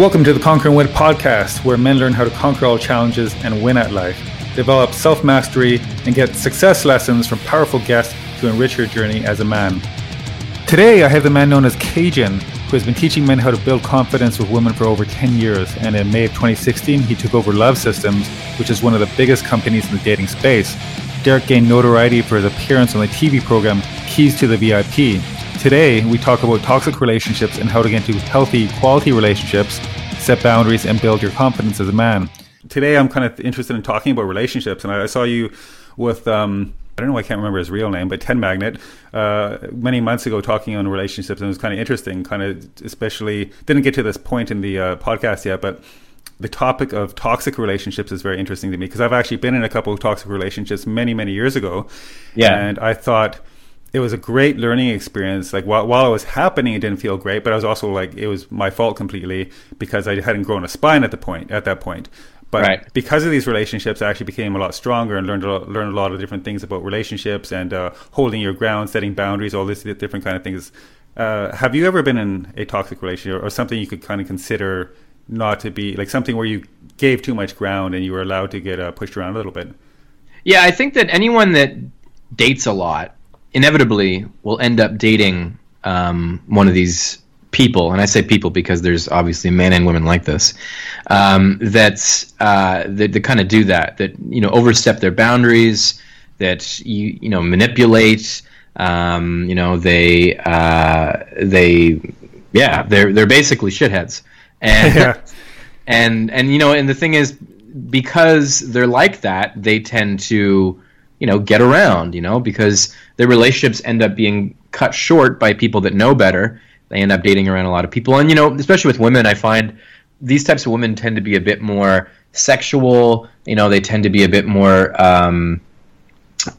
Welcome to the Conquer and Win podcast, where men learn how to conquer all challenges and win at life, develop self mastery, and get success lessons from powerful guests to enrich your journey as a man. Today, I have the man known as Cajun, who has been teaching men how to build confidence with women for over 10 years. And in May of 2016, he took over Love Systems, which is one of the biggest companies in the dating space. Derek gained notoriety for his appearance on the TV program Keys to the VIP. Today, we talk about toxic relationships and how to get into healthy, quality relationships, set boundaries, and build your confidence as a man. Today, I'm kind of interested in talking about relationships, and I saw you with. Um, I don't know, I can't remember his real name, but Ten Magnet, uh, many months ago talking on relationships, and it was kind of interesting, kind of especially, didn't get to this point in the uh, podcast yet, but the topic of toxic relationships is very interesting to me because I've actually been in a couple of toxic relationships many, many years ago. Yeah. And I thought, it was a great learning experience. Like while, while it was happening, it didn't feel great, but I was also like, it was my fault completely because I hadn't grown a spine at the point, at that point. But Right. because of these relationships, I actually became a lot stronger and learned a lot, learned a lot of different things about relationships and uh, holding your ground, setting boundaries, all these different kind of things. Uh, have you ever been in a toxic relationship or something you could kind of consider not to be like something where you gave too much ground and you were allowed to get uh, pushed around a little bit? Yeah, I think that anyone that dates a lot inevitably will end up dating um, one of these people, and I say people because there's obviously men and women like this um, that's uh, that, that kind of do that, that you know overstep their boundaries, that you you know manipulate, um, you know they uh, they yeah they're they're basically shitheads, and Yeah. and and you know and the thing is because they're like that they tend to you know get around you know because their relationships end up being cut short by people that know better. They end up dating around a lot of people. And you know especially with women i find these types of women tend to be a bit more sexual. You know they tend to be a bit more um,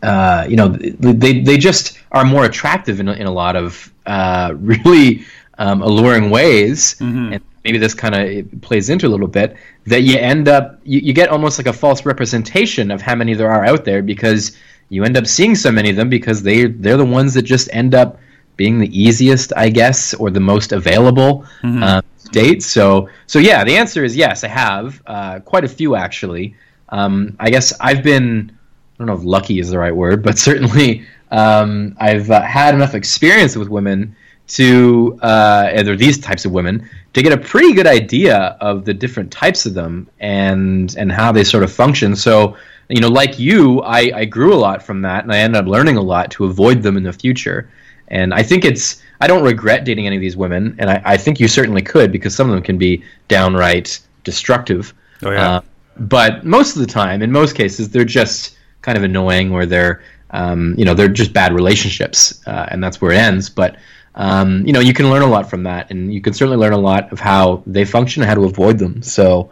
uh, you know, they, they just are more attractive in, a- in a lot of uh, really um, alluring ways. And maybe this kind of plays into a little bit that you end up, you, you get almost like a false representation of how many there are out there because you end up seeing so many of them because they, they're the ones that just end up being the easiest, I guess, or the most available uh, dates. So, so yeah, the answer is yes, I have uh, quite a few actually. Um, I guess I've been I don't know if lucky is the right word, but certainly um, I've uh, had enough experience with women to, uh, or these types of women, to get a pretty good idea of the different types of them and and how they sort of function. So, you know, like you, I, I grew a lot from that, and I ended up learning a lot to avoid them in the future. And I think it's, I don't regret dating any of these women, and I, I think you certainly could because some of them can be downright destructive. Oh, yeah. Uh, but most of the time, in most cases, they're just kind of annoying or they're um, you know they're just bad relationships uh, and that's where it ends but um, you know you can learn a lot from that and you can certainly learn a lot of how they function and how to avoid them so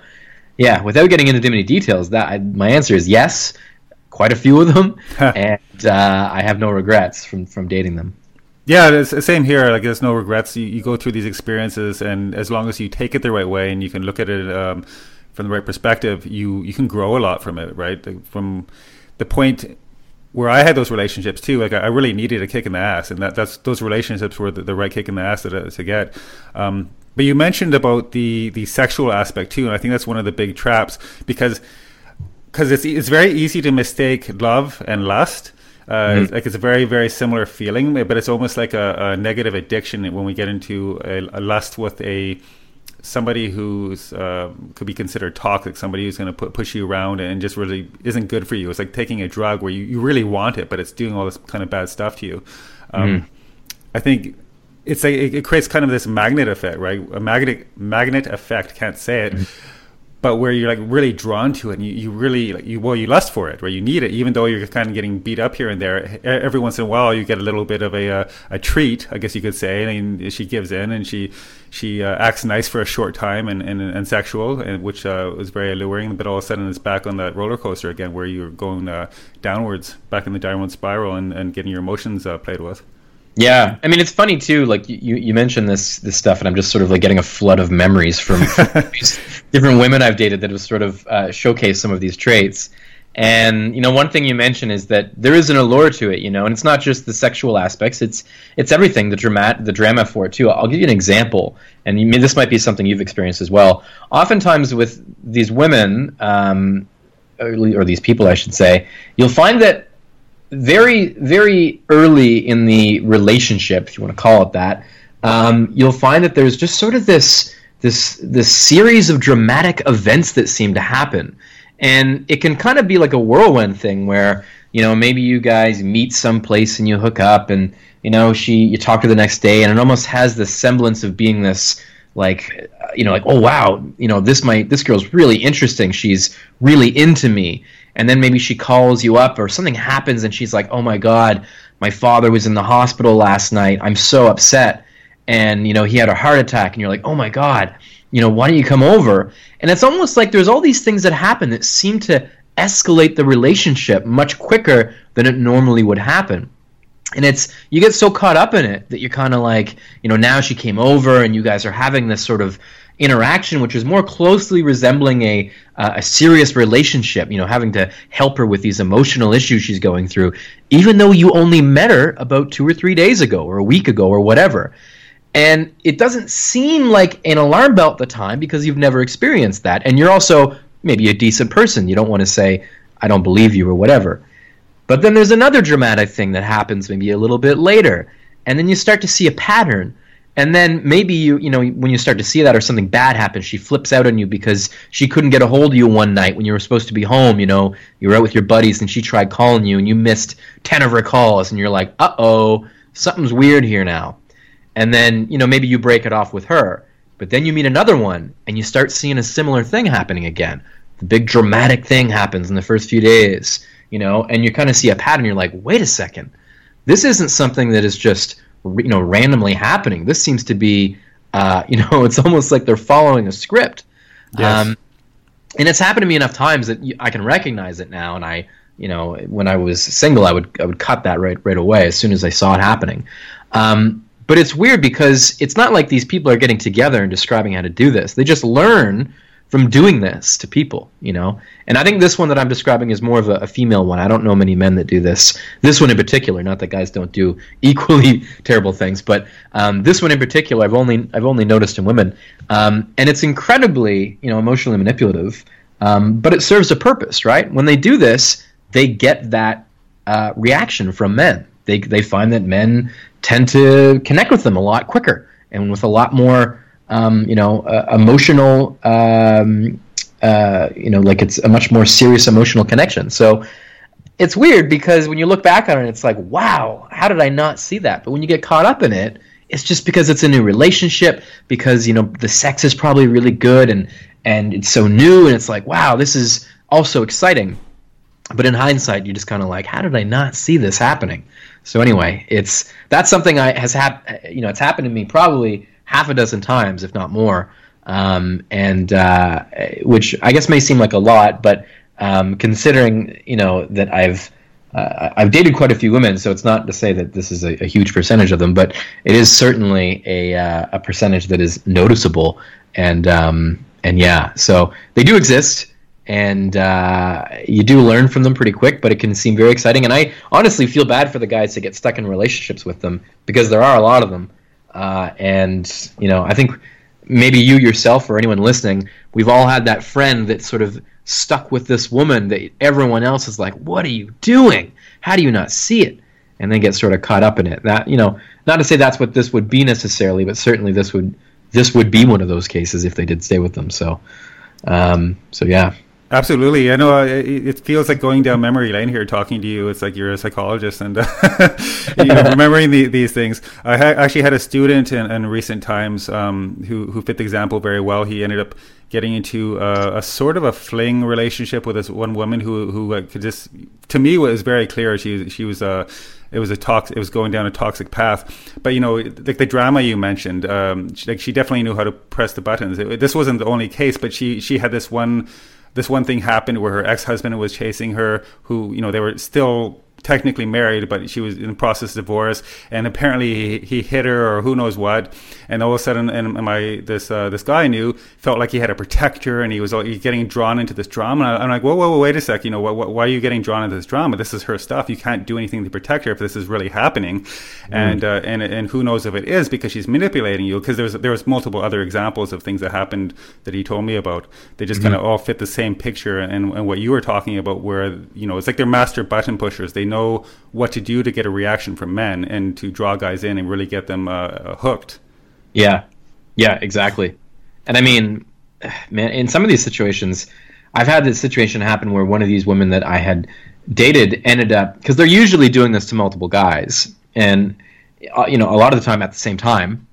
yeah without getting into too many details that I, my answer is yes quite a few of them and uh, i have no regrets from from dating them Yeah, it's the same here. Like, there's no regrets. You, you go through these experiences, and as long as you take it the right way and you can look at it um, from the right perspective, you you can grow a lot from it, right? From the point where I had those relationships too, like I really needed a kick in the ass, and that that's those relationships were the, the right kick in the ass to, to get. Um, but you mentioned about the the sexual aspect too, and I think that's one of the big traps because because it's it's very easy to mistake love and lust. Uh, Like it's a very very similar feeling, but it's almost like a, a negative addiction when we get into a, a lust with a somebody who's uh, could be considered toxic, somebody who's going to put, push you around and just really isn't good for you. It's like taking a drug where you, you really want it, but it's doing all this kind of bad stuff to you. Um, I think it's a, it, it creates kind of this magnet effect, right? A magnet magnet effect. Can't say it, but where you're like really drawn to it, and you, you really like you well you lust for it, where you need it, even though you're kind of getting beat up here and there. Every once in a while, you get a little bit of a uh, a treat, I guess you could say. And she gives in, and she she uh, acts nice for a short time and and, and sexual, and which uh, was very alluring. But all of a sudden, it's back on that roller coaster again, where you're going uh, downwards, back in the downward spiral, and, and getting your emotions uh, played with. Yeah, I mean it's funny too. Like you, you mentioned this this stuff, and I'm just sort of like getting a flood of memories from, different women I've dated that have sort of uh, showcased some of these traits. And you know, one thing you mentioned is that there is an allure to it, you know, and it's not just the sexual aspects; it's it's everything, the drama, the drama for it too. I'll give you an example, and you, this might be something you've experienced as well. Oftentimes, with these women, um, or, or these people, I should say, you'll find that very, very early in the relationship, if you want to call it that, um, you'll find that there's just sort of this this this series of dramatic events that seem to happen. And it can kind of be like a whirlwind thing where you know maybe you guys meet someplace and you hook up and you know she you talk to the next day and it almost has the semblance of being this like you know like oh wow you know this might this girl's really interesting. She's really into me and then maybe she calls you up or something happens and she's like oh my god my father was in the hospital last night i'm so upset and you know he had a heart attack and you're like oh my god you know, why don't you come over? And it's almost like there's all these things that happen that seem to escalate the relationship much quicker than it normally would happen. And it's you get so caught up in it that you're kind of like, you know, now she came over and you guys are having this sort of interaction which is more closely resembling a uh, a serious relationship, you know, having to help her with these emotional issues she's going through even though you only met her about 2 or 3 days ago or a week ago or whatever. And it doesn't seem like an alarm bell at the time because you've never experienced that. And you're also maybe a decent person. You don't want to say, I don't believe you or whatever. But then there's another dramatic thing that happens maybe a little bit later. And then you start to see a pattern. And then maybe you, you know, when you start to see that or something bad happens, she flips out on you because she couldn't get a hold of you one night when you were supposed to be home. You know, you were out with your buddies and she tried calling you and you missed 10 of her calls. And you're like, uh oh, something's weird here now and then you know maybe you break it off with her but then you meet another one and you start seeing a similar thing happening again the big dramatic thing happens in the first few days you know and you kind of see a pattern you're like wait a second this isn't something that is just you know randomly happening this seems to be uh, you know it's almost like they're following a script yes. um, and it's happened to me enough times that i can recognize it now and i you know when i was single i would i would cut that right right away as soon as i saw it happening um, but it's weird because it's not like these people are getting together and describing how to do this. They just learn from doing this to people, you know. And I think this one that I'm describing is more of a, a, female one. I don't know many men that do this. This one in particular, not that guys don't do equally terrible things, but um, this one in particular, I've only I've only noticed in women, um, and it's incredibly you know emotionally manipulative. Um, but it serves a purpose, right? When they do this, they get that uh, reaction from men. They they find that men tend to connect with them a lot quicker and with a lot more um, you know uh, emotional um, uh, you know like it's a much more serious emotional connection. So it's weird because when you look back on it it's like wow how did i not see that? But when you get caught up in it it's just because it's a new relationship because you know the sex is probably really good and and it's so new and it's like wow this is also exciting. But in hindsight you're just kind of like how did i not see this happening? So anyway, it's that's something I has hap- you know it's happened to me probably half a dozen times, if not more, um, and uh, which I guess may seem like a lot, but um, considering you know that I've uh, I've dated quite a few women, so it's not to say that this is a, a huge percentage of them, but it is certainly a uh, a percentage that is noticeable, and um, and yeah, so they do exist and uh, you do learn from them pretty quick, but it can seem very exciting. And I honestly feel bad for the guys that get stuck in relationships with them because there are a lot of them. Uh, and you know, I think maybe you yourself or anyone listening, we've all had that friend that sort of stuck with this woman that everyone else is like, "What are you doing? How do you not see it?" And then get sort of caught up in it. That you know, not to say that's what this would be necessarily, but certainly this would this would be one of those cases if they did stay with them. So, um, so yeah. Absolutely, I know. It, feels like going down memory lane here, talking to you. It's like you're a psychologist and you know, remembering the, these things. I ha- actually had a student in, in recent times um, who who fit the example very well. He ended up getting into a, a, sort of a fling relationship with this one woman who who could just to me was very clear. She she was a uh, it was a tox it was going down a toxic path but you know like the drama you mentioned um, she, like she definitely knew how to press the buttons it, this wasn't the only case but she she had this one this one thing happened where her ex-husband was chasing her who you know they were still technically married, but she was in the process of divorce, and apparently he, he hit her or who knows what, and all of a sudden, and my this uh, this guy I knew felt like he had to protect her, and he was getting drawn into this drama. And I'm like, whoa, whoa, whoa, wait a sec, you know, wh- why are you getting drawn into this drama? This is her stuff. You can't do anything to protect her if this is really happening, mm. and uh, and and who knows if it is because she's manipulating you. Because there's there was multiple other examples of things that happened that he told me about. They just mm-hmm. kind of all fit the same picture, and, and what you were talking about, where you know it's like they're master button pushers. They know what to do to get a reaction from men and to draw guys in and really get them uh, hooked. Yeah, yeah, exactly. And I mean, man, in some of these situations, I've had this situation happen where one of these women that I had dated ended up because they're usually doing this to multiple guys, and uh, you know, a lot of the time at the same time.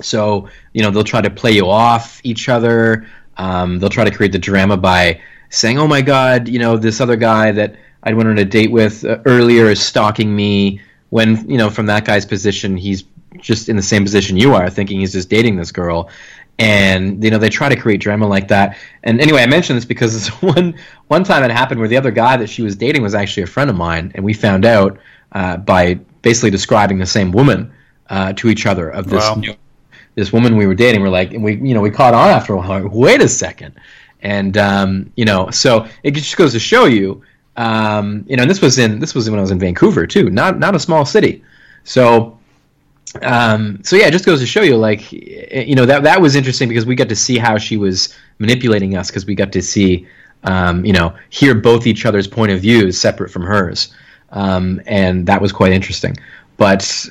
So you know, they'll try to play you off each other. Um, they'll try to create the drama by saying, "Oh my God, you know, this other guy that I went on a date with uh, earlier is stalking me." When you know, from that guy's position, he's just in the same position you are, thinking he's just dating this girl. And you know they try to create drama like that. And anyway, I mentioned this because one one time it happened where the other guy that she was dating was actually a friend of mine, and we found out uh, by basically describing the same woman uh, to each other of this wow. this woman we were dating. We're like, and we you know we caught on after a while. Like, Wait a second, and um, you know, so it just goes to show you, um, you know, and this was in this was when I was in Vancouver too, not not a small city. So um, so yeah, it just goes to show you, like, you know, that that was interesting because we got to see how she was manipulating us because we got to see, um, you know, hear both each other's point of views separate from hers, um, and that was quite interesting. But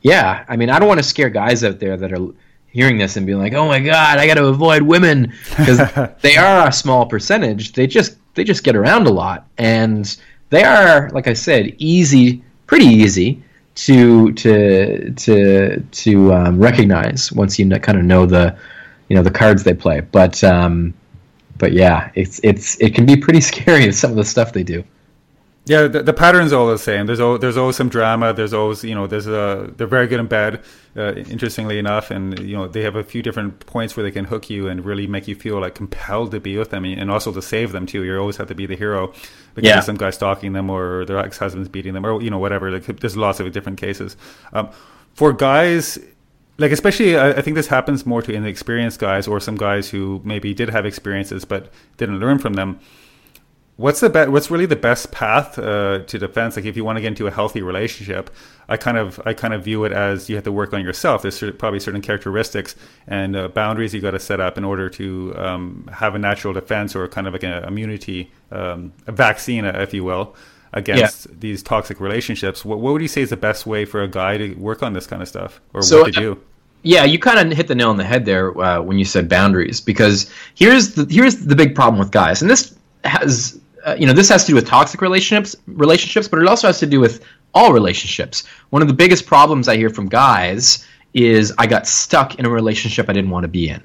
yeah, I mean, I don't want to scare guys out there that are hearing this and being like, "Oh my God, I got to avoid women," because they are a small percentage. They just they just get around a lot, and they are, like I said, easy, pretty easy to to to to um, recognize once you kind of know the you know the cards they play. But um, but yeah, it's it's it can be pretty scary some of the stuff they do. Yeah, the, the pattern's all the same. There's always, there's always some drama. There's always you know there's a they're very good in bed, uh, interestingly enough, and you know they have a few different points where they can hook you and really make you feel like compelled to be with them, and also to save them too. You always have to be the hero because yeah. some guy stalking them or their ex husband's beating them or you know whatever. Like, there's lots of different cases. Um, for guys, like especially I, I think this happens more to inexperienced guys or some guys who maybe did have experiences but didn't learn from them what's the be- what's really the best path uh, to defense? Like if you want to get into a healthy relationship i kind of i kind of view it as you have to work on yourself. There's probably certain characteristics and uh, boundaries you got to set up in order to um, have a natural defense or kind of like an immunity um, a vaccine if you will against yeah. these toxic relationships. What, what would you say is the best way for a guy to work on this kind of stuff or so, what to do? yeah, you kind of hit the nail on the head there uh, when you said boundaries, because here's the here's the big problem with guys, and this has uh, you know this has to do with toxic relationships relationships but it also has to do with all relationships. One of the biggest problems i hear from guys is i got stuck in a relationship i didn't want to be in.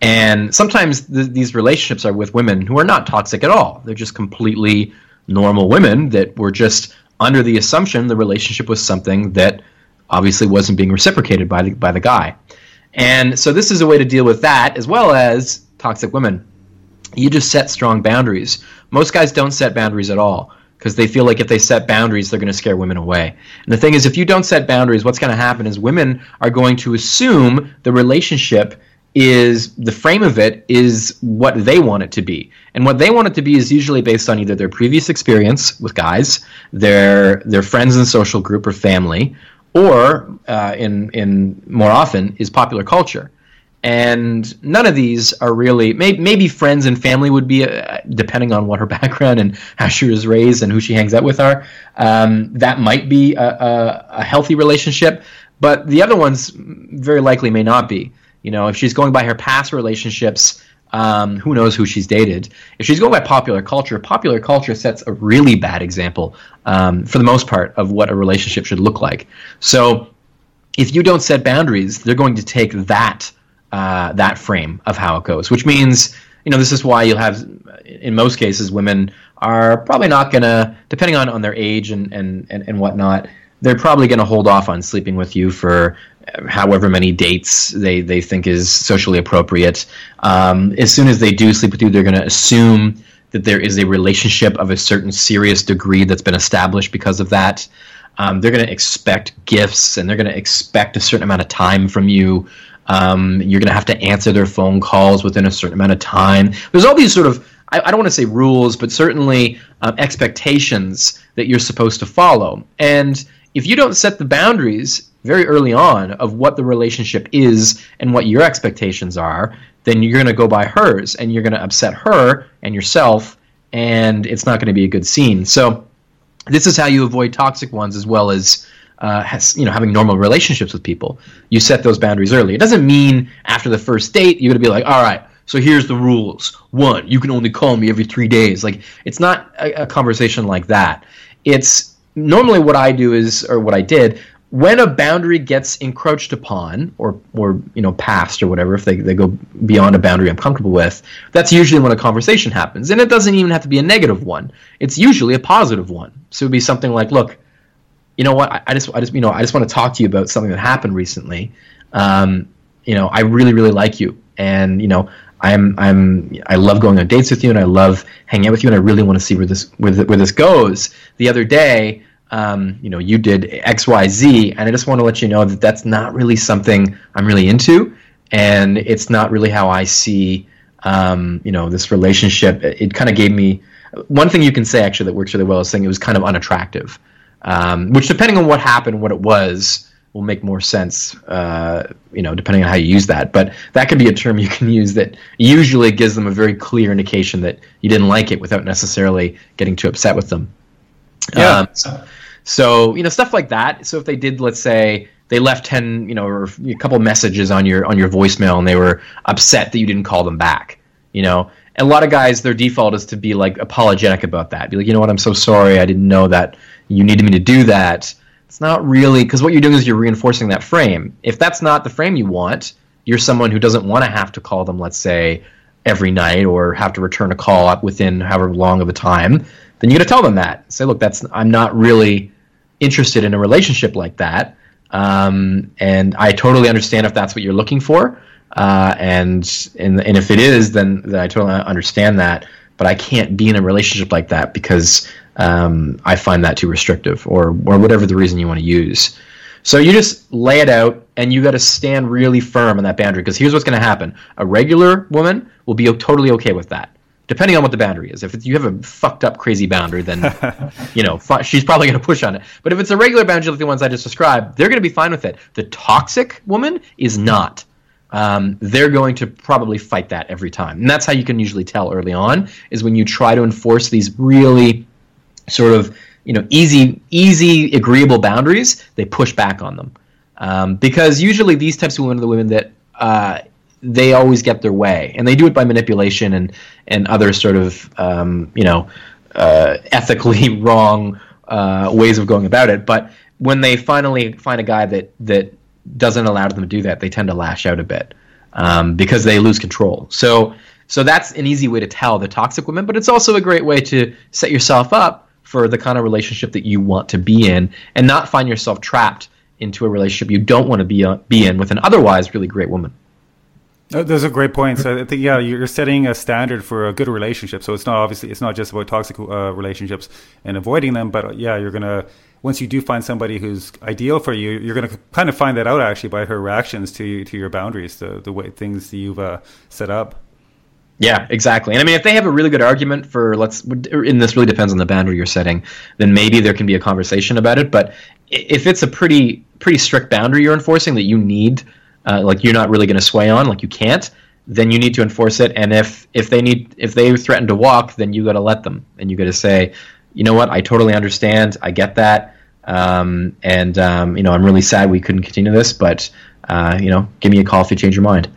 And sometimes th- these relationships are with women who are not toxic at all. They're just completely normal women that were just under the assumption the relationship was something that obviously wasn't being reciprocated by the, by the guy. And so this is a way to deal with that as well as toxic women. You just set strong boundaries. Most guys don't set boundaries at all because they feel like if they set boundaries, they're going to scare women away. And the thing is, if you don't set boundaries, what's going to happen is women are going to assume the relationship is the frame of it is what they want it to be. And what they want it to be is usually based on either their previous experience with guys, their their friends and social group or family, or uh, in in more often is popular culture and none of these are really maybe, maybe friends and family would be uh, depending on what her background and how she was raised and who she hangs out with are um, that might be a, a, a, healthy relationship. But the other ones very likely may not be. You know if she's going by her past relationships um, who knows who she's dated. If she's going by popular culture popular culture sets a really bad example um, for the most part of what a relationship should look like. So if you don't set boundaries they're going to take that uh, that frame of how it goes, which means you know this is why you'll have in most cases women are probably not gonna depending on, on their age and, and, and, and whatnot they're probably going to hold off on sleeping with you for however many dates they, they think is socially appropriate. Um, as soon as they do sleep with you, they're going to assume that there is a relationship of a certain serious degree that's been established because of that. Um, they're going to expect gifts and they're going to expect a certain amount of time from you. Um, you're going to have to answer their phone calls within a certain amount of time. There's all these sort of, I, I don't want to say rules, but certainly um, expectations that you're supposed to follow. And if you don't set the boundaries very early on of what the relationship is and what your expectations are, then you're going to go by hers and you're going to upset her and yourself, and it's not going to be a good scene. So, this is how you avoid toxic ones as well as uh, has, you know having normal relationships with people. You set those boundaries early. It doesn't mean after the first date you're to be like, all right, so here's the rules. One, you can only call me every three days. Like it's not a, a conversation like that. It's normally what I do is, or what I did, when a boundary gets encroached upon or or you know passed or whatever if they, they go beyond a boundary i'm comfortable with that's usually when a conversation happens and it doesn't even have to be a negative one it's usually a positive one so it would be something like look you know what I, I just i just you know i just want to talk to you about something that happened recently. Um, you know i really really like you. And you know i'm i'm i love going on dates with you and i love hanging out with you and i really want to see where this where, where this goes. The other day um, you know, you did X, Y, Z, and I just want to let you know that that's not really something I'm really into, and it's not really how I see, um, you know, this relationship. It, it kind of gave me one thing you can say actually that works really well is saying it was kind of unattractive, um, which depending on what happened, what it was, will make more sense, uh, you know, depending on how you use that. But that could be a term you can use that usually gives them a very clear indication that you didn't like it without necessarily getting too upset with them. Yeah. Um, so, so you know stuff like that. So if they did, let's say they left ten, you know, or a couple messages on your on your voicemail, and they were upset that you didn't call them back, you know. And a lot of guys, their default is to be like apologetic about that. Be like, you know what, I'm so sorry, I didn't know that you needed me to do that. It's not really because what you're doing is you're reinforcing that frame. If that's not the frame you want, you're someone who doesn't want to have to call them, let's say, every night or have to return a call within however long of a time. Then you got to tell them that. Say, look, that's I'm not really interested in a relationship like that. Um, and I totally understand if that's what you're looking for. Uh, and, and and if it is, then, then I totally understand that. But I can't be in a relationship like that because um, I find that too restrictive, or or whatever the reason you want to use. So you just lay it out, and you got to stand really firm on that boundary. Because here's what's going to happen: a regular woman will be totally okay with that depending on what the boundary is. If you have a fucked up crazy boundary, then you know she's probably going to push on it. But if it's a regular boundary like the ones I just described, they're going to be fine with it. The toxic woman is not. Um, they're going to probably fight that every time, and that's how you can usually tell early on is when you try to enforce these really sort of you know easy, easy, agreeable boundaries. They push back on them um, because usually these types of women are the women that uh, they always get their way, and they do it by manipulation and and other sort of um, you know uh, ethically wrong uh, ways of going about it. But when they finally find a guy that that doesn't allow them to do that, they tend to lash out a bit um, because they lose control. So so that's an easy way to tell the toxic women, but it's also a great way to set yourself up for the kind of relationship that you want to be in, and not find yourself trapped into a relationship you don't want to be uh, be in with an otherwise really great woman. Those are great points. I think yeah, you're setting a standard for a good relationship. So it's not obviously it's not just about toxic uh, relationships and avoiding them, but uh, yeah, you're gonna once you do find somebody who's ideal for you, you're gonna kind of find that out actually by her reactions to to your boundaries, the the way things you've uh, set up. Yeah, exactly. And I mean, if they have a really good argument for let's, and this really depends on the boundary you're setting, then maybe there can be a conversation about it. But if it's a pretty pretty strict boundary you're enforcing that you need uh, like you're not really going to sway on, like you can't, then you need to enforce it. And if if they need if they threaten to walk, then you got to let them, and you got to say, you know what, I totally understand, I get that, um, and um, you know I'm really sad we couldn't continue this, but uh, you know give me a call if you change your mind,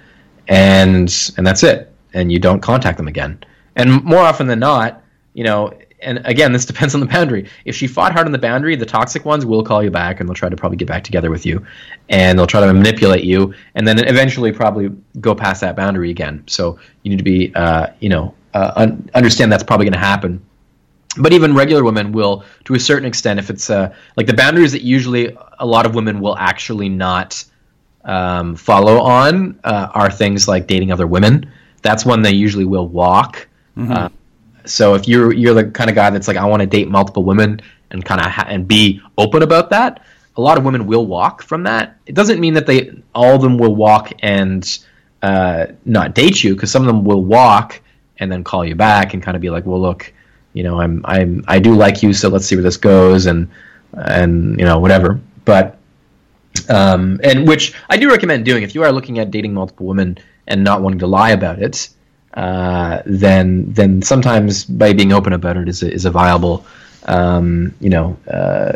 and and that's it, and you don't contact them again. And more often than not, you know and again, this depends on the boundary. If she fought hard on the boundary, the toxic ones will call you back and they'll try to probably get back together with you, and they'll try to manipulate you, and then eventually probably go past that boundary again. So you need to be, uh, you know, uh, un- understand that's probably going to happen. But even regular women will, to a certain extent, if it's uh, like the boundaries that usually a lot of women will actually not um, follow on uh, are things like dating other women. That's one they usually will walk. Mm-hmm. Uh, so if you're you're the kind of guy that's like I want to date multiple women and kind of ha- and be open about that, a lot of women will walk from that. It doesn't mean that they all of them will walk and uh, not date you because some of them will walk and then call you back and kind of be like, well, look, you know, I'm I'm I do like you, so let's see where this goes and and you know whatever. But um, and which I do recommend doing if you are looking at dating multiple women and not wanting to lie about it. Uh, then then sometimes by being open about it is a, is a viable um, you know uh,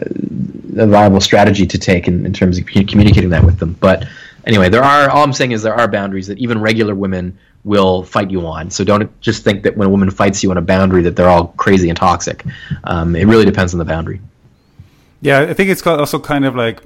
a viable strategy to take in, in terms of communicating that with them. But anyway, there are all I'm saying is there are boundaries that even regular women will fight you on. So don't just think that when a woman fights you on a boundary that they're all crazy and toxic. Um, it really depends on the boundary. Yeah, I think it's also kind of like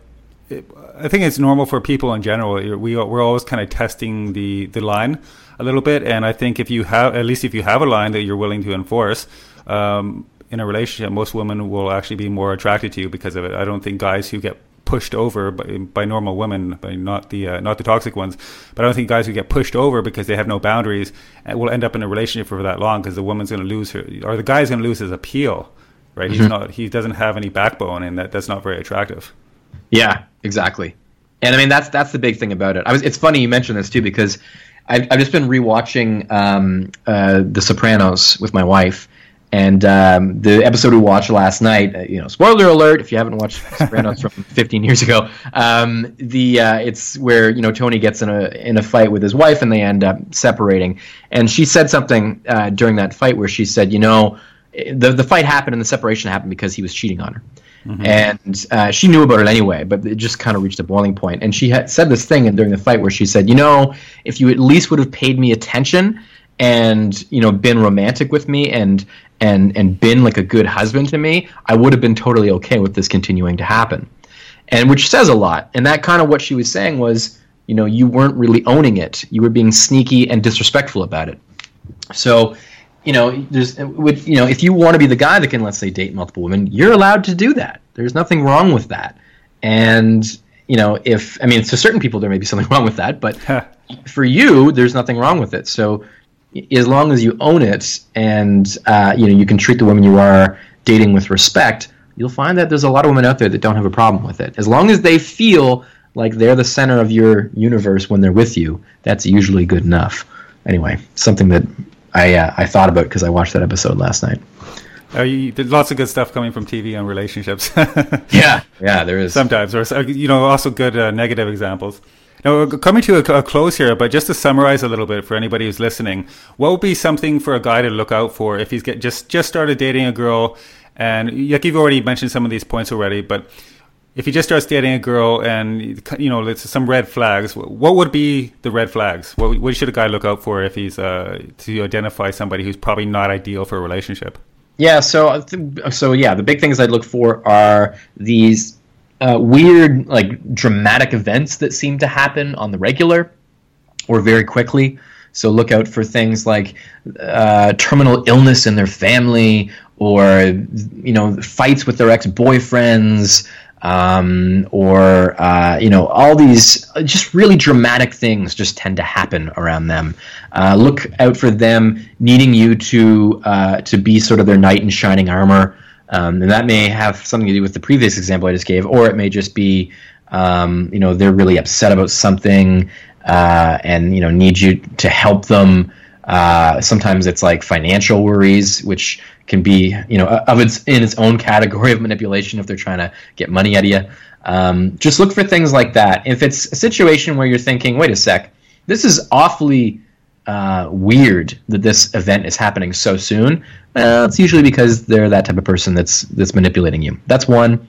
I think it's normal for people in general. We we're always kind of testing the the line a little bit, and I think if you have at least if you have a line that you're willing to enforce. Um, in a relationship, most women will actually be more attracted to you because of it. I don't think guys who get pushed over by, by normal women, by not the uh, not the toxic ones, but I don't think guys who get pushed over because they have no boundaries uh, will end up in a relationship for that long because the woman's going to lose her or the guy's going to lose his appeal, right? Mm-hmm. He's not he doesn't have any backbone, and that that's not very attractive. Yeah, exactly. And I mean that's that's the big thing about it. I was it's funny you mentioned this too because I've, I've just been rewatching um, uh, The Sopranos with my wife, and um, the episode we watched last night, uh, you know, spoiler alert if you haven't watched Sopranos from 15 years ago. Um, the uh, it's where you know Tony gets in a in a fight with his wife and they end up separating. And she said something uh, during that fight where she said, you know, the the fight happened and the separation happened because he was cheating on her. Mm-hmm. And uh, she knew about it anyway, but it just kind of reached a boiling point. And she had said this thing during the fight where she said, "You know, if you at least would have paid me attention and you know been romantic with me and and and been like a good husband to me, I would have been totally okay with this continuing to happen." And which says a lot. And that kind of what she was saying was, you know, you weren't really owning it. You were being sneaky and disrespectful about it. So you know, there's with you know, if you want to be the guy that can let's say date multiple women, you're allowed to do that. There's nothing wrong with that. And you know, if I mean, to certain people there may be something wrong with that, but for you, there's nothing wrong with it. So as long as you own it and uh, you know you can treat the women you are dating with respect, you'll find that there's a lot of women out there that don't have a problem with it. As long as they feel like they're the center of your universe when they're with you, that's usually good enough. Anyway, something that I uh, I thought about because I watched that episode last night. Uh, you, there's lots of good stuff coming from TV on relationships. yeah, yeah, there is sometimes, or you know, also good uh, negative examples. Now, coming to a, a, close here, but just to summarize a little bit for anybody who's listening, what would be something for a guy to look out for if he's get, just just started dating a girl, and like you've already mentioned some of these points already, but if he just starts dating a girl and you know some red flags what would be the red flags? What, what should a guy look out for if he's uh, to identify somebody who's probably not ideal for a relationship? Yeah so so yeah the big things i'd look for are these uh, weird like dramatic events that seem to happen on the regular or very quickly. So look out for things like uh, terminal illness in their family or you know fights with their ex-boyfriends um, or uh, you know all these just really dramatic things just tend to happen around them. Uh, look out for them needing you to uh, to be sort of their knight in shining armor, um, and that may have something to do with the previous example I just gave, or it may just be um, you know they're really upset about something uh, and you know need you to help them. Uh, sometimes it's like financial worries, which can be you know of its in its own category of manipulation if they're trying to get money out of you. Um, just look for things like that. If it's a situation where you're thinking, wait a sec, this is awfully uh, weird that this event is happening so soon. Well, it's usually because they're that type of person that's that's manipulating you. That's one.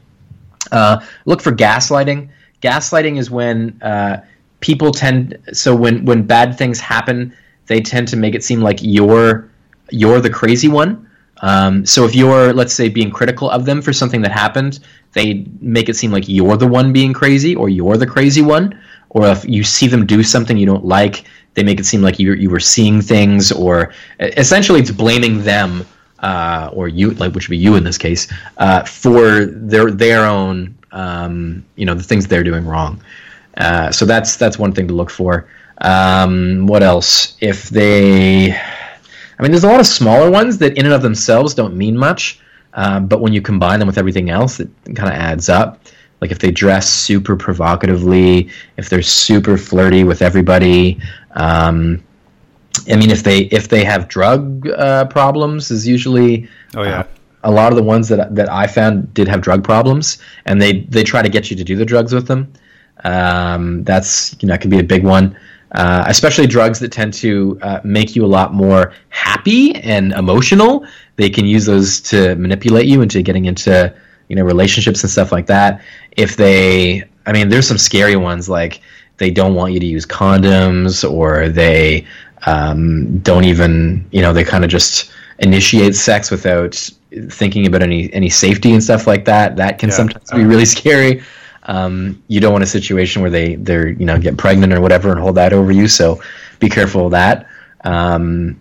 Uh, look for gaslighting. Gaslighting is when uh, people tend so when when bad things happen, they tend to make it seem like you're you're the crazy one um, so if you're, let's say, being critical of them for something that happened, they make it seem like you're the one being crazy or you're the crazy one. Or if you see them do something you don't like, they make it seem like you you were seeing things, or essentially it's blaming them uh, or you, like which would be you in this case, uh, for their their own um, you know the things they're doing wrong. Uh, so that's that's one thing to look for. Um, what else? If they I mean, there's a lot of smaller ones that in and of themselves don't mean much, um, but when you combine them with everything else, it kind of adds up. Like if they dress super provocatively, if they're super flirty with everybody. Um, I mean, if they if they have drug uh, problems, is usually oh yeah. Uh, a lot of the ones that that I found did have drug problems, and they they try to get you to do the drugs with them. Um, that's you know that can be a big one. Uh, especially drugs that tend to uh, make you a lot more happy and emotional. They can use those to manipulate you into getting into you know relationships and stuff like that. If they, I mean, there's some scary ones like they don't want you to use condoms or they um, don't even you know they kind of just initiate sex without thinking about any any safety and stuff like that. That can yeah. sometimes be really scary. Um, you don't want a situation where they they're you know get pregnant or whatever and hold that over you. So be careful of that. Um,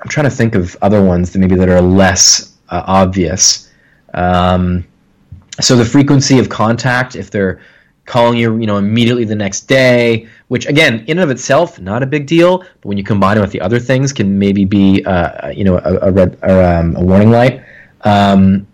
I'm trying to think of other ones that maybe that are less uh, obvious. Um, so the frequency of contact, if they're calling you, you know, immediately the next day, which again, in and of itself, not a big deal, but when you combine it with the other things, can maybe be, uh, you know, a, a red or um, a warning light. Um,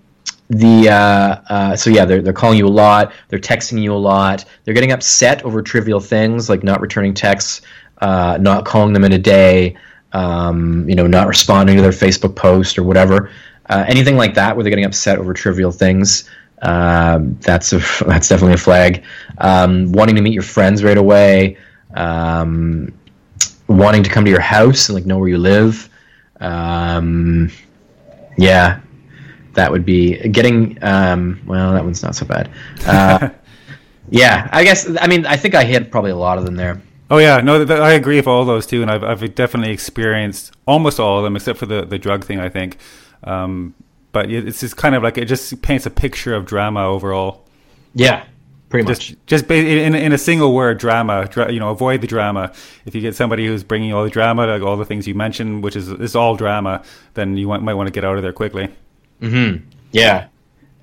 the uh, uh, so yeah, they're they're calling you a lot, they're texting you a lot, they're getting upset over trivial things like not returning texts, uh, not calling them in a day, um, you know, not responding to their Facebook post or whatever. Uh, anything like that where they're getting upset over trivial things. Um, that's a that's definitely a flag. Um, wanting to meet your friends right away, um, wanting to come to your house and like know where you live. Um, yeah, that would be getting. Um, well, that one's not so bad. Uh, yeah, I guess. I mean, I think I hit probably a lot of them there. Oh yeah, no, th- I agree with all those too, and I've I've definitely experienced almost all of them except for the the drug thing. I think. Um, but it's just kind of like it just paints a picture of drama overall. Yeah, pretty just, much. Just in in a single word, drama. Dra- you know, avoid the drama. If you get somebody who's bringing all the drama, like all the things you mentioned, which is is all drama, then you might want to get out of there quickly. Hmm. Yeah.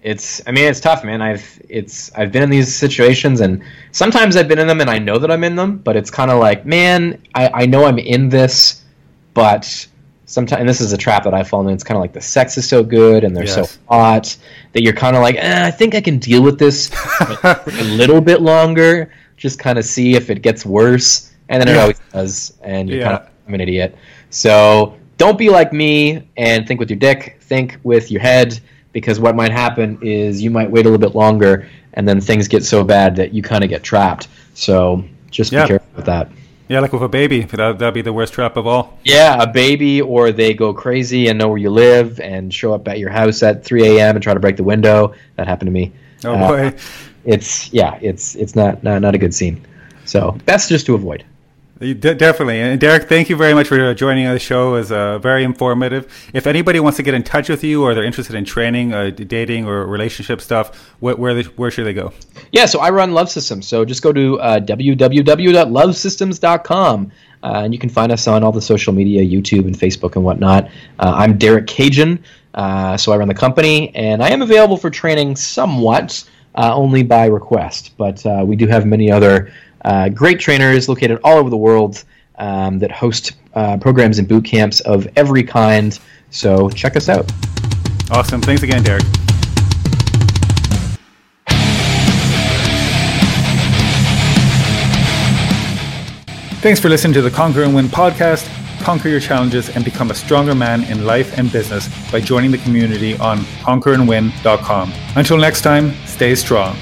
It's. I mean, it's tough, man. I've. It's. I've been in these situations, and sometimes I've been in them, and I know that I'm in them. But it's kind of like, man, I I know I'm in this, but sometimes and this is a trap that I've fallen in. It's kind of like the sex is so good and they're yes. so hot that you're kind of like, eh, I think I can deal with this a little bit longer. Just kind of see if it gets worse, and then it always does, and you're yeah. kind of I'm an idiot. So don't be like me and think with your dick. Think with your head, because what might happen is you might wait a little bit longer, and then things get so bad that you kind of get trapped. So just yeah. be careful with that. Yeah, like with a baby, that that'd be the worst trap of all. Yeah, a baby, or they go crazy and know where you live and show up at your house at 3 a.m. and try to break the window. That happened to me. Oh uh, boy, it's yeah, it's it's not, not not a good scene. So best just to avoid. Definitely. And Derek, thank you very much for joining the show. It was uh, very informative. If anybody wants to get in touch with you or they're interested in training, uh, dating, or relationship stuff, wh- where, they, where should they go? Yeah, so I run Love Systems. So just go to uh, www.lovesystems.com. Uh, and you can find us on all the social media, YouTube and Facebook and whatnot. Uh, I'm Derek Cajun, uh, so I run the company, and I am available for training somewhat, uh, only by request. But uh, we do have many other uh, great trainers located all over the world um, that host uh, programs and boot camps of every kind. So check us out. Awesome. Thanks again, Derek. Thanks for listening to the Conquer and Win podcast. Conquer your challenges and become a stronger man in life and business by joining the community on conquerandwin.com. Until next time, stay strong.